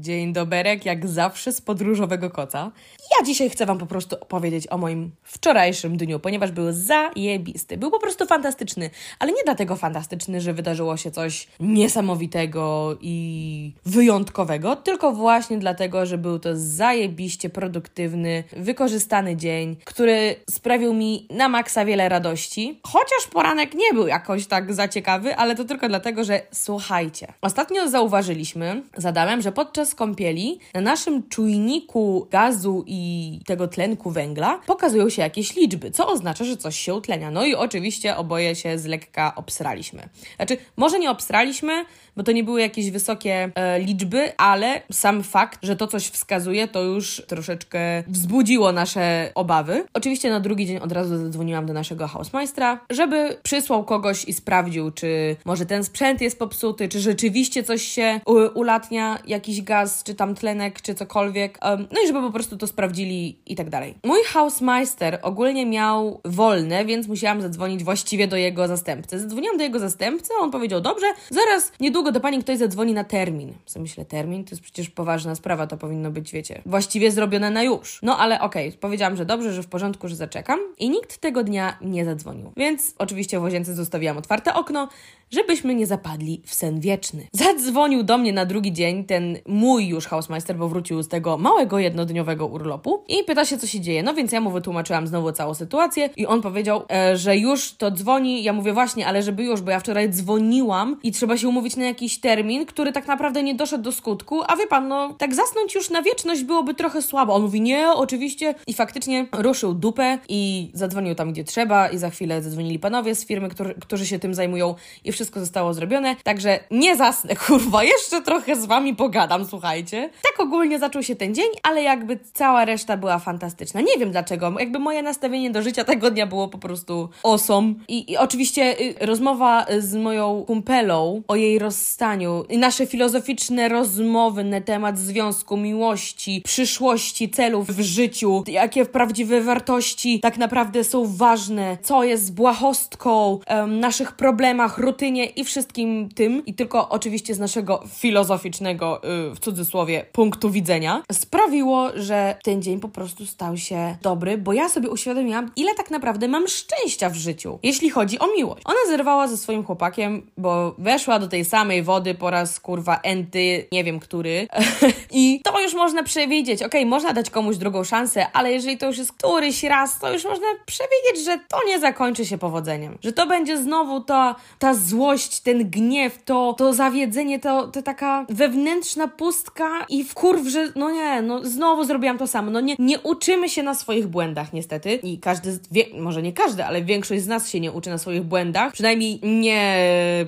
Dzień doberek, jak zawsze z podróżowego koca. Ja dzisiaj chcę Wam po prostu opowiedzieć o moim wczorajszym dniu, ponieważ był zajebisty. Był po prostu fantastyczny, ale nie dlatego fantastyczny, że wydarzyło się coś niesamowitego i wyjątkowego, tylko właśnie dlatego, że był to zajebiście produktywny, wykorzystany dzień, który sprawił mi na maksa wiele radości. Chociaż poranek nie był jakoś tak za ciekawy, ale to tylko dlatego, że słuchajcie. Ostatnio zauważyliśmy z Adamem, że podczas kąpieli na naszym czujniku gazu i tego tlenku węgla pokazują się jakieś liczby, co oznacza, że coś się utlenia. No i oczywiście oboje się z lekka obsraliśmy. Znaczy, może nie obsraliśmy, bo to nie były jakieś wysokie e, liczby, ale sam fakt, że to coś wskazuje, to już troszeczkę wzbudziło nasze obawy. Oczywiście na drugi dzień od razu zadzwoniłam do naszego hausmeistra, żeby przysłał kogoś i sprawdził, czy może ten sprzęt jest popsuty, czy rzeczywiście coś się ulatnia, jakiś gaz, czy tam tlenek, czy cokolwiek. No i żeby po prostu to sprawdzili i tak dalej. Mój hausmeister ogólnie miał wolne, więc musiałam zadzwonić właściwie do jego zastępcy. Zadzwoniłam do jego zastępcy, on powiedział, dobrze, zaraz niedługo do pani ktoś zadzwoni na termin. Co myślę, termin? To jest przecież poważna sprawa, to powinno być, wiecie, właściwie zrobione na już. No ale okej, okay, powiedziałam, że dobrze, że w porządku, że zaczekam i nikt tego dnia nie zadzwonił. Więc oczywiście w łazience zostawiłam otwarte okno, żebyśmy nie zapadli w sen wieczny. Zadzwonił do mnie na drugi dzień ten mój już hausmeister, bo wrócił z tego małego jednodniowego urlopu i pyta się, co się dzieje. No więc ja mu wytłumaczyłam znowu całą sytuację i on powiedział, e, że już to dzwoni. Ja mówię właśnie, ale żeby już, bo ja wczoraj dzwoniłam i trzeba się umówić na jakiś termin, który tak naprawdę nie doszedł do skutku, a wie pan, no tak zasnąć już na wieczność byłoby trochę słabo. On mówi, nie, oczywiście i faktycznie ruszył dupę i zadzwonił tam, gdzie trzeba i za chwilę zadzwonili panowie z firmy, którzy, którzy się tym zajmują i wszystko zostało zrobione, także nie zasnę, kurwa, jeszcze trochę z wami pogadam, słuchajcie. Tak ogólnie zaczął się ten dzień, ale jakby cała reszta była fantastyczna. Nie wiem dlaczego, jakby moje nastawienie do życia tego dnia było po prostu awesome. I, i oczywiście y, rozmowa z moją kumpelą o jej rozstaniu i nasze filozoficzne rozmowy na temat związku, miłości, przyszłości, celów w życiu, jakie prawdziwe wartości tak naprawdę są ważne, co jest błahostką, um, naszych problemach, rutynie i wszystkim tym, i tylko oczywiście z naszego filozoficznego, yy, w cudzysłowie, punktu widzenia, sprawiło, że ten dzień po prostu stał się dobry, bo ja sobie uświadomiłam, ile tak naprawdę mam szczęścia w życiu, jeśli chodzi o miłość. Ona zerwała ze swoim chłopakiem, bo weszła do tej samej wody po raz kurwa enty, nie wiem który. I to już można przewidzieć. Okej, okay, można dać komuś drugą szansę, ale jeżeli to już jest któryś raz, to już można przewidzieć, że to nie zakończy się powodzeniem. Że to będzie znowu ta, ta złość, ten gniew, to, to zawiedzenie, to, to taka wewnętrzna pustka i wkurw, że no nie, no znowu zrobiłam to samo. No nie, nie uczymy się na swoich błędach niestety i każdy, wie, może nie każdy, ale większość z nas się nie uczy na swoich błędach. Przynajmniej nie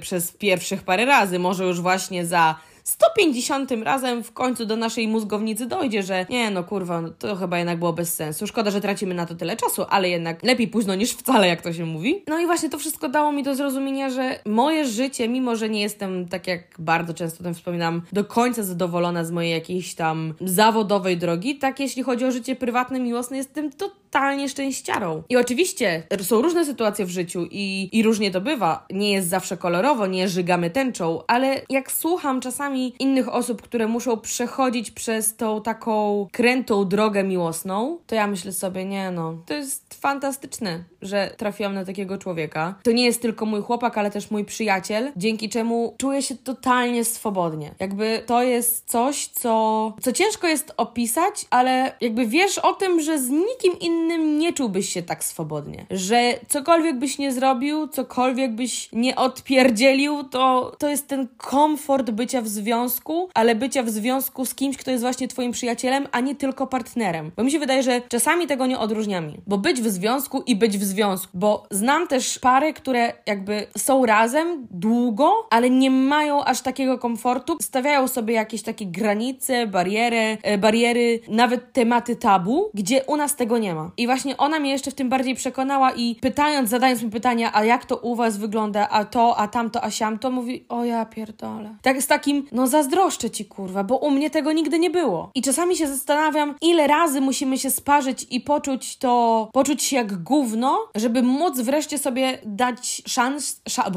przez pierwszych parę razy, może już właśnie za 150 razem w końcu do naszej mózgownicy dojdzie, że nie no kurwa, no, to chyba jednak było bez sensu. Szkoda, że tracimy na to tyle czasu, ale jednak lepiej późno niż wcale, jak to się mówi. No i właśnie to wszystko dało mi do zrozumienia, że moje życie, mimo że nie jestem, tak jak bardzo często o tym wspominam, do końca zadowolona z mojej jakiejś tam zawodowej drogi, tak jeśli chodzi o życie prywatne, miłosne, jestem totalnie szczęściarą. I oczywiście są różne sytuacje w życiu i, i różnie to bywa. Nie jest zawsze kolorowo, nie żygamy tęczą, ale jak słucham czasami innych osób, które muszą przechodzić przez tą taką krętą drogę miłosną, to ja myślę sobie, nie no, to jest fantastyczne, że trafiłam na takiego człowieka. To nie jest tylko mój chłopak, ale też mój przyjaciel, dzięki czemu czuję się totalnie swobodnie. Jakby to jest coś, co, co ciężko jest opisać, ale jakby wiesz o tym, że z nikim innym nie czułbyś się tak swobodnie. Że cokolwiek byś nie zrobił, cokolwiek byś nie odpierdzielił, to, to jest ten komfort bycia w związku ale bycia w związku z kimś, kto jest właśnie twoim przyjacielem, a nie tylko partnerem. Bo mi się wydaje, że czasami tego nie odróżniamy. Bo być w związku i być w związku. Bo znam też pary, które jakby są razem długo, ale nie mają aż takiego komfortu. Stawiają sobie jakieś takie granice, bariery, bariery, nawet tematy tabu, gdzie u nas tego nie ma. I właśnie ona mnie jeszcze w tym bardziej przekonała i pytając, zadając mi pytania, a jak to u was wygląda, a to, a tamto, a siam, to mówi, o ja pierdolę. Tak z takim, no zazdroszczę ci kurwa, bo u mnie tego nigdy nie było. I czasami się zastanawiam, ile razy musimy się sparzyć i poczuć to, poczuć się jak gówno, żeby móc wreszcie sobie dać szans, sza,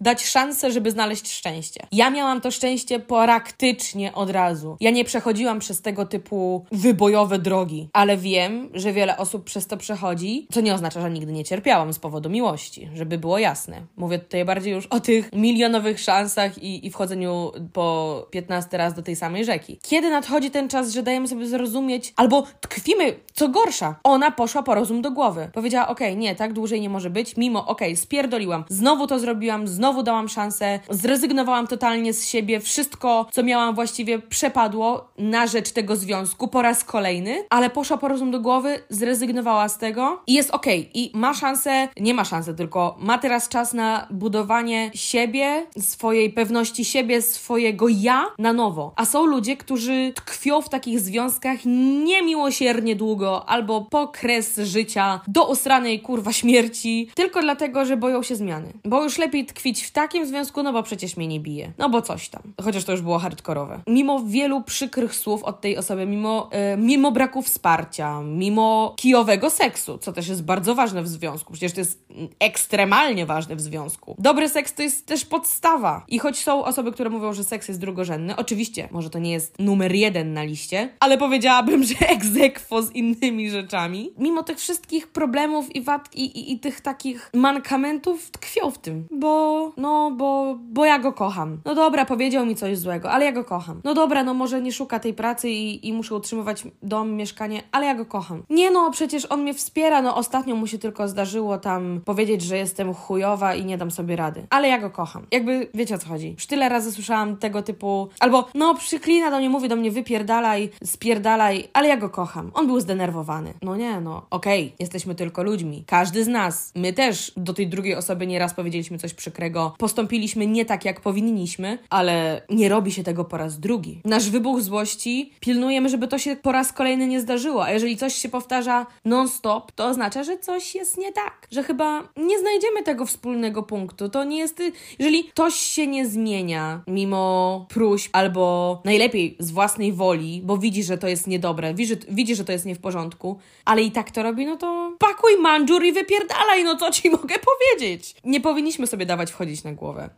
dać szansę, żeby znaleźć szczęście. Ja miałam to szczęście praktycznie od razu. Ja nie przechodziłam przez tego typu wybojowe drogi, ale wiem, że wiele osób przez to przechodzi, co nie oznacza, że nigdy nie cierpiałam z powodu miłości, żeby było jasne. Mówię tutaj bardziej już o tych milionowych szansach i, i wchodzeniu po 15 raz do tej samej rzeki. Kiedy nadchodzi ten czas, że dajemy sobie zrozumieć, albo tkwimy, co gorsza, ona poszła po rozum do głowy. Powiedziała, okej, okay, nie, tak dłużej nie może być, mimo, okej, okay, spierdoliłam, znowu to zrobiłam, znowu dałam szansę, zrezygnowałam totalnie z siebie, wszystko, co miałam właściwie przepadło na rzecz tego związku po raz kolejny, ale poszła po rozum do głowy, zrezygnowała z tego i jest okej. Okay. I ma szansę, nie ma szansy, tylko ma teraz czas na budowanie siebie, swojej pewności siebie, swojego ja na nowo. A są ludzie, którzy tkwią w takich związkach niemiłosiernie długo albo po kres życia do usranej kurwa śmierci, tylko dlatego, że boją się zmiany. Bo już lepiej tkwić w takim związku, no bo przecież mnie nie bije. No bo coś tam. Chociaż to już było hardkorowe. Mimo wielu przykrych słów od tej osoby, mimo, yy, mimo braku wsparcia, mimo kijowego seksu, co też jest bardzo ważne w związku. Przecież to jest ekstremalnie ważne w związku. Dobry seks to jest też podstawa. I choć są osoby, które mówią, że seks jest drugorzędny, oczywiście, może to nie jest numer jeden na liście, ale powiedziałabym, że egzekwo z innymi rzeczami. Mimo tych wszystkich problemów i wad i, i, i tych takich mankamentów tkwią w tym, bo no, bo, bo ja go kocham. No dobra, powiedział mi coś złego, ale ja go kocham. No dobra, no może nie szuka tej pracy i, i muszę utrzymywać dom, mieszkanie, ale ja go kocham. Nie no, przecież on mnie wspiera, no ostatnio mu się tylko zdarzyło tam powiedzieć, że jestem chujowa i nie dam sobie rady. Ale ja go kocham. Jakby, wiecie o co chodzi. Już tyle razy słyszałam tego typu, albo no przyklina do mnie, mówi do mnie wypierdalaj, spierdalaj, ale ja go kocham. On był zdenerwowany. No nie, no okej, okay, jesteśmy tylko ludźmi. Każdy z nas, my też do tej drugiej osoby nieraz powiedzieliśmy coś przykrego, postąpiliśmy nie tak, jak powinniśmy, ale nie robi się tego po raz drugi. Nasz wybuch złości pilnujemy, żeby to się po raz kolejny nie zdarzyło, a jeżeli coś się powtarza non-stop, to oznacza, że coś jest nie tak, że chyba nie znajdziemy tego wspólnego punktu. To nie jest. Jeżeli ktoś się nie zmienia mimo próśb, albo najlepiej z własnej woli, bo widzi, że to jest niedobre, widzi, widzi, że to jest nie w porządku, ale i tak to robi, no to pakuj manżur i wypierdalaj, no co ci mogę powiedzieć? Nie powinniśmy sobie dawać wchodzić na głowę.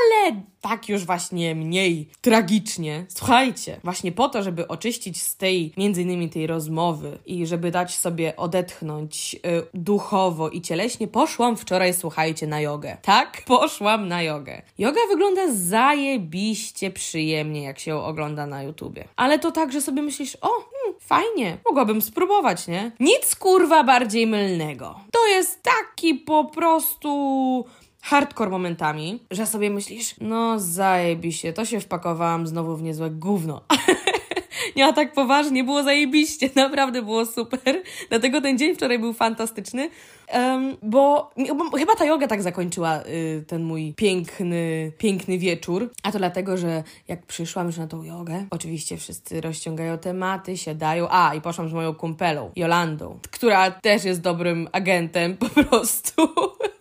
Ale tak już właśnie mniej tragicznie. Słuchajcie, właśnie po to, żeby oczyścić z tej, między innymi tej rozmowy i żeby dać sobie odetchnąć y, duchowo i cieleśnie, poszłam wczoraj, słuchajcie, na jogę. Tak? Poszłam na jogę. Yoga wygląda zajebiście przyjemnie, jak się ogląda na YouTubie. Ale to tak, że sobie myślisz, o, hmm, fajnie, mogłabym spróbować, nie? Nic kurwa bardziej mylnego. To jest taki po prostu hardcore momentami, że sobie myślisz, no zajebiście, to się wpakowałam znowu w niezłe gówno. nie, a tak poważnie, było zajebiście, naprawdę było super. Dlatego ten dzień wczoraj był fantastyczny, um, bo, bo, chyba ta yoga tak zakończyła y, ten mój piękny, piękny wieczór. A to dlatego, że jak przyszłam już na tą jogę, oczywiście wszyscy rozciągają tematy, siadają. A, i poszłam z moją kumpelą, Jolandą, która też jest dobrym agentem po prostu.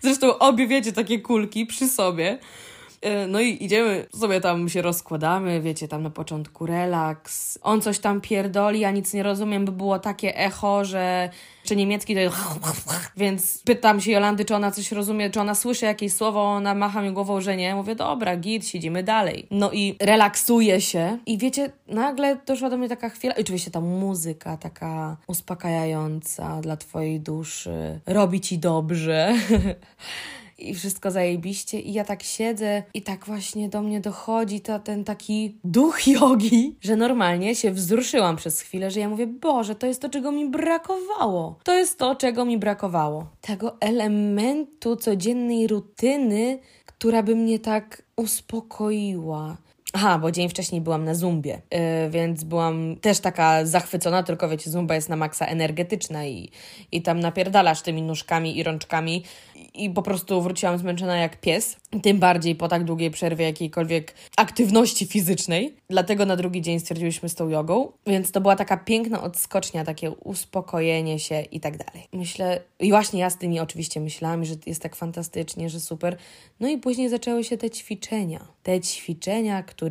Zresztą obie wiecie takie kulki przy sobie. E, no i idziemy, sobie tam się rozkładamy, wiecie, tam na początku relaks. On coś tam pierdoli, ja nic nie rozumiem, by było takie echo, że czy niemiecki to jest... Więc pytam się Jolandy, czy ona coś rozumie, czy ona słyszy jakieś słowo, ona macha mi głową, że nie. Mówię, dobra, git, siedzimy dalej. No i relaksuje się i wiecie, nagle doszła do mnie taka chwila, i oczywiście ta muzyka taka uspokajająca dla twojej duszy, robi ci dobrze. i wszystko zajebiście i ja tak siedzę i tak właśnie do mnie dochodzi ta, ten taki duch jogi, że normalnie się wzruszyłam przez chwilę, że ja mówię, Boże, to jest to, czego mi brakowało. To jest to, czego mi brakowało. Tego elementu codziennej rutyny, która by mnie tak uspokoiła. Aha, bo dzień wcześniej byłam na zumbie, yy, więc byłam też taka zachwycona, tylko wiecie, zumba jest na maksa energetyczna i, i tam napierdalasz tymi nóżkami i rączkami i po prostu wróciłam zmęczona jak pies. Tym bardziej po tak długiej przerwie jakiejkolwiek aktywności fizycznej. Dlatego na drugi dzień stwierdziłyśmy z tą jogą. Więc to była taka piękna odskocznia, takie uspokojenie się i tak dalej. Myślę, i właśnie ja z tymi oczywiście myślami, że jest tak fantastycznie, że super. No i później zaczęły się te ćwiczenia. Te ćwiczenia, które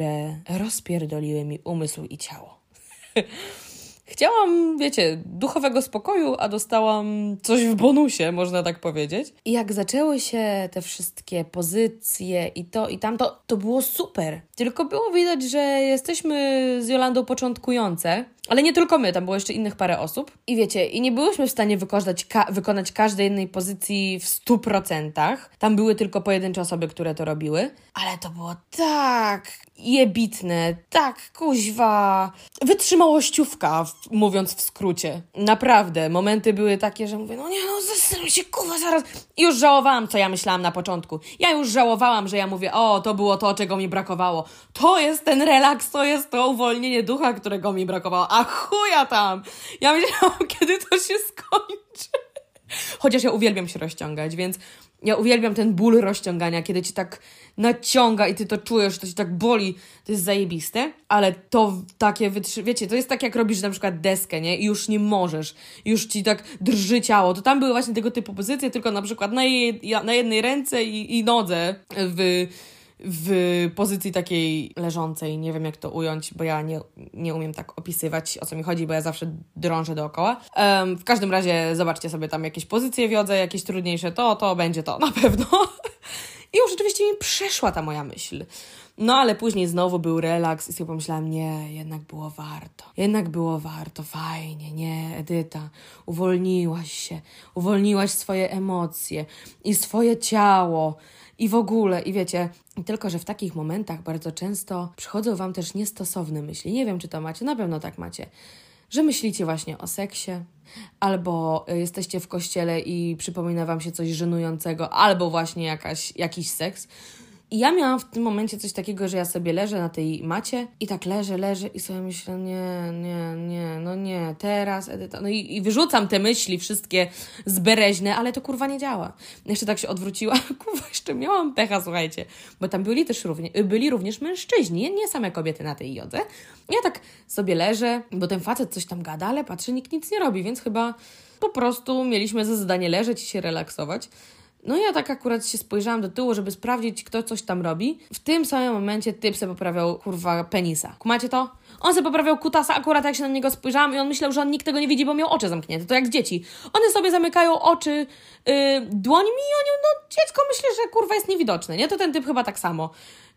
rozpierdoliły mi umysł i ciało. Chciałam, wiecie, duchowego spokoju, a dostałam coś w bonusie, można tak powiedzieć. I jak zaczęły się te wszystkie pozycje i to i tamto, to było super. Tylko było widać, że jesteśmy z Jolandą początkujące, ale nie tylko my, tam było jeszcze innych parę osób. I wiecie, i nie byłyśmy w stanie ka wykonać każdej jednej pozycji w 100%. Tam były tylko pojedyncze osoby, które to robiły. Ale to było tak jebitne, tak kuźwa, wytrzymałościówka, mówiąc w skrócie. Naprawdę, momenty były takie, że mówię, no nie, no zastanawiam się, kuwa, zaraz. I już żałowałam, co ja myślałam na początku. Ja już żałowałam, że ja mówię, o, to było to, czego mi brakowało. To jest ten relaks, to jest to uwolnienie ducha, którego mi brakowało a chuja tam! Ja myślałam, kiedy to się skończy. Chociaż ja uwielbiam się rozciągać, więc ja uwielbiam ten ból rozciągania, kiedy ci tak naciąga i ty to czujesz, to ci tak boli, to jest zajebiste, ale to takie wytrzy... wiecie, to jest tak jak robisz na przykład deskę, nie? I już nie możesz, już ci tak drży ciało. To tam były właśnie tego typu pozycje, tylko na przykład na, na jednej ręce i, i nodze w w pozycji takiej leżącej, nie wiem jak to ująć, bo ja nie, nie umiem tak opisywać, o co mi chodzi, bo ja zawsze drążę dookoła. Um, w każdym razie zobaczcie sobie tam jakieś pozycje wiodze, jakieś trudniejsze, to, to będzie to, na pewno. I już rzeczywiście mi przeszła ta moja myśl. No ale później znowu był relaks i sobie pomyślałam, nie, jednak było warto. Jednak było warto, fajnie, nie, Edyta, uwolniłaś się, uwolniłaś swoje emocje i swoje ciało i w ogóle, i wiecie, tylko że w takich momentach bardzo często przychodzą Wam też niestosowne myśli. Nie wiem, czy to macie, na pewno tak macie. Że myślicie właśnie o seksie, albo jesteście w kościele i przypomina Wam się coś żenującego, albo właśnie jakaś, jakiś seks. I ja miałam w tym momencie coś takiego, że ja sobie leżę na tej macie i tak leżę, leżę i sobie myślę, nie, nie, nie, no nie, teraz Edyta. No i, i wyrzucam te myśli wszystkie zbereźne, ale to kurwa nie działa. Jeszcze tak się odwróciła, kurwa, jeszcze miałam pecha, słuchajcie, bo tam byli też równie, byli również mężczyźni, nie same kobiety na tej jodze. Ja tak sobie leżę, bo ten facet coś tam gada, ale patrzę, nikt nic nie robi, więc chyba po prostu mieliśmy za zadanie leżeć i się relaksować. No ja tak akurat się spojrzałam do tyłu, żeby sprawdzić, kto coś tam robi. W tym samym momencie typ se poprawiał, kurwa, penisa. Kumacie to? On se poprawiał kutasa akurat jak się na niego spojrzałam i on myślał, że on nikt tego nie widzi, bo miał oczy zamknięte. To jak dzieci. One sobie zamykają oczy yy, dłońmi i oni, no dziecko myśli, że kurwa jest niewidoczne, nie? To ten typ chyba tak samo.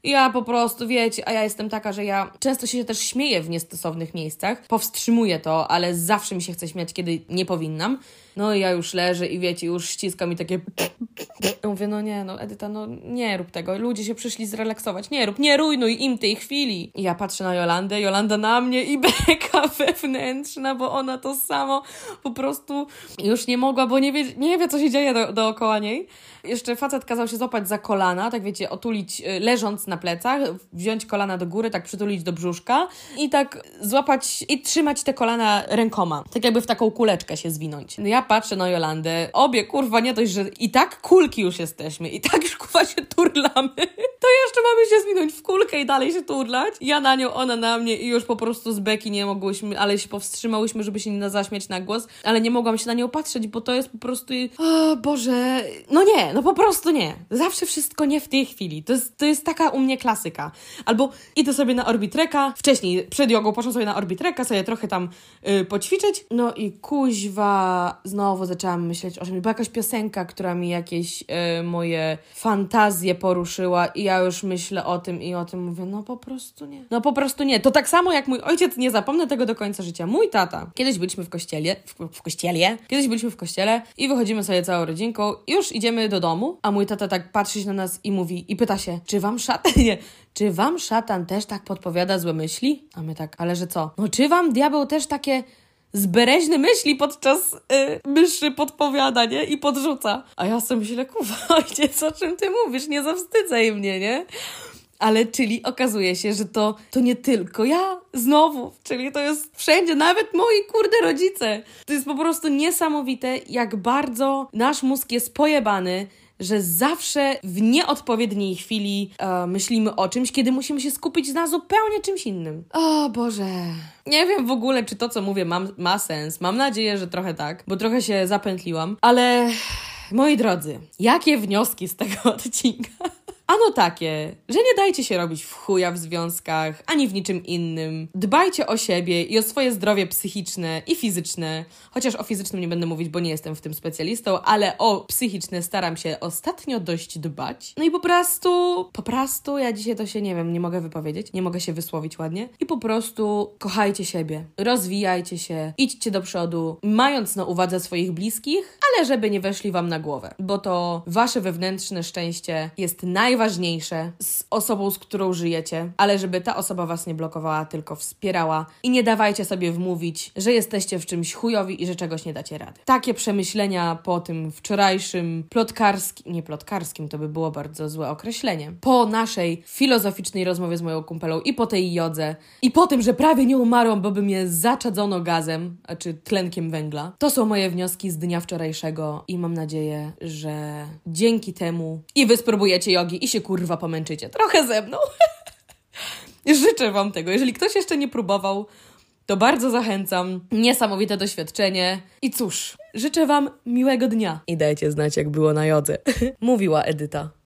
Ja po prostu, wiecie, a ja jestem taka, że ja często się też śmieję w niestosownych miejscach, powstrzymuję to, ale zawsze mi się chce śmiać, kiedy nie powinnam. No i ja już leżę i wiecie, już ściska mi takie... mówię, no nie, no Edyta, no nie rób tego. Ludzie się przyszli zrelaksować. Nie rób, nie rujnuj im tej chwili. I ja patrzę na Jolandę, Jolanda na mnie i beka wewnętrzna, bo ona to samo po prostu już nie mogła, bo nie wie, nie wie co się dzieje do, dookoła niej. Jeszcze facet kazał się złapać za kolana, tak wiecie, otulić y, leżąc na plecach, wziąć kolana do góry, tak przytulić do brzuszka i tak złapać i trzymać te kolana rękoma. Tak jakby w taką kuleczkę się zwinąć. Ja patrzę na Jolandę, obie kurwa nie dość, że i tak kulki już jesteśmy, i tak już kurwa się turlamy, to jeszcze mamy się zwinąć w kulkę i dalej się turlać. Ja na nią, ona na mnie i już po prostu z beki nie mogłyśmy, ale się powstrzymałyśmy, żeby się nie zaśmiać na głos, ale nie mogłam się na nią patrzeć, bo to jest po prostu, o Boże, no nie, no po prostu nie. Zawsze wszystko nie w tej chwili. To jest, to jest taka u mnie klasyka. Albo idę sobie na orbitreka, wcześniej przed jogą poszłam sobie na orbitreka, sobie trochę tam yy, poćwiczyć, no i kuźwa, znowu zaczęłam myśleć o czymś. Była jakaś piosenka, która mi jakieś yy, moje fantazje poruszyła i ja już myślę o tym i o tym mówię, no po prostu nie. No po prostu nie. To tak samo jak mój ojciec, nie zapomnę tego do końca życia. Mój tata. Kiedyś byliśmy w kościele, w, w kościele, kiedyś byliśmy w kościele i wychodzimy sobie całą rodzinką, już idziemy do domu, a mój tata tak patrzy na nas i mówi, i pyta się, czy wam szatan, nie, czy wam szatan też tak podpowiada złe myśli? A my tak, ale że co? No czy wam diabeł też takie zbereźne myśli podczas yy, myszy podpowiada, nie? I podrzuca. A ja sobie myślę, kurwa, ojciec, o czym ty mówisz? Nie zawstydzaj mnie, nie? Ale czyli okazuje się, że to, to nie tylko ja, znowu, czyli to jest wszędzie, nawet moi kurde rodzice. To jest po prostu niesamowite, jak bardzo nasz mózg jest pojebany, że zawsze w nieodpowiedniej chwili e, myślimy o czymś, kiedy musimy się skupić na zupełnie czymś innym. O Boże. Nie wiem w ogóle, czy to, co mówię, ma, ma sens. Mam nadzieję, że trochę tak, bo trochę się zapętliłam, ale moi drodzy, jakie wnioski z tego odcinka? Ano takie, że nie dajcie się robić w chuja w związkach, ani w niczym innym. Dbajcie o siebie i o swoje zdrowie psychiczne i fizyczne. Chociaż o fizycznym nie będę mówić, bo nie jestem w tym specjalistą, ale o psychiczne staram się ostatnio dość dbać. No i po prostu, po prostu, ja dzisiaj to się nie wiem, nie mogę wypowiedzieć, nie mogę się wysłowić ładnie. I po prostu kochajcie siebie, rozwijajcie się, idźcie do przodu, mając na uwadze swoich bliskich, ale żeby nie weszli wam na głowę, bo to wasze wewnętrzne szczęście jest naj najważniejsze z osobą, z którą żyjecie, ale żeby ta osoba was nie blokowała, tylko wspierała i nie dawajcie sobie wmówić, że jesteście w czymś chujowi i że czegoś nie dacie rady. Takie przemyślenia po tym wczorajszym plotkarskim, nie plotkarskim, to by było bardzo złe określenie, po naszej filozoficznej rozmowie z moją kumpelą i po tej jodze i po tym, że prawie nie umarłam, bo by mnie zaczadzono gazem, czy tlenkiem węgla. To są moje wnioski z dnia wczorajszego i mam nadzieję, że dzięki temu i wy spróbujecie jogi i się kurwa pomęczycie. Trochę ze mną. Życzę Wam tego. Jeżeli ktoś jeszcze nie próbował, to bardzo zachęcam. Niesamowite doświadczenie. I cóż, życzę Wam miłego dnia. I dajcie znać, jak było na jodze. Mówiła Edyta.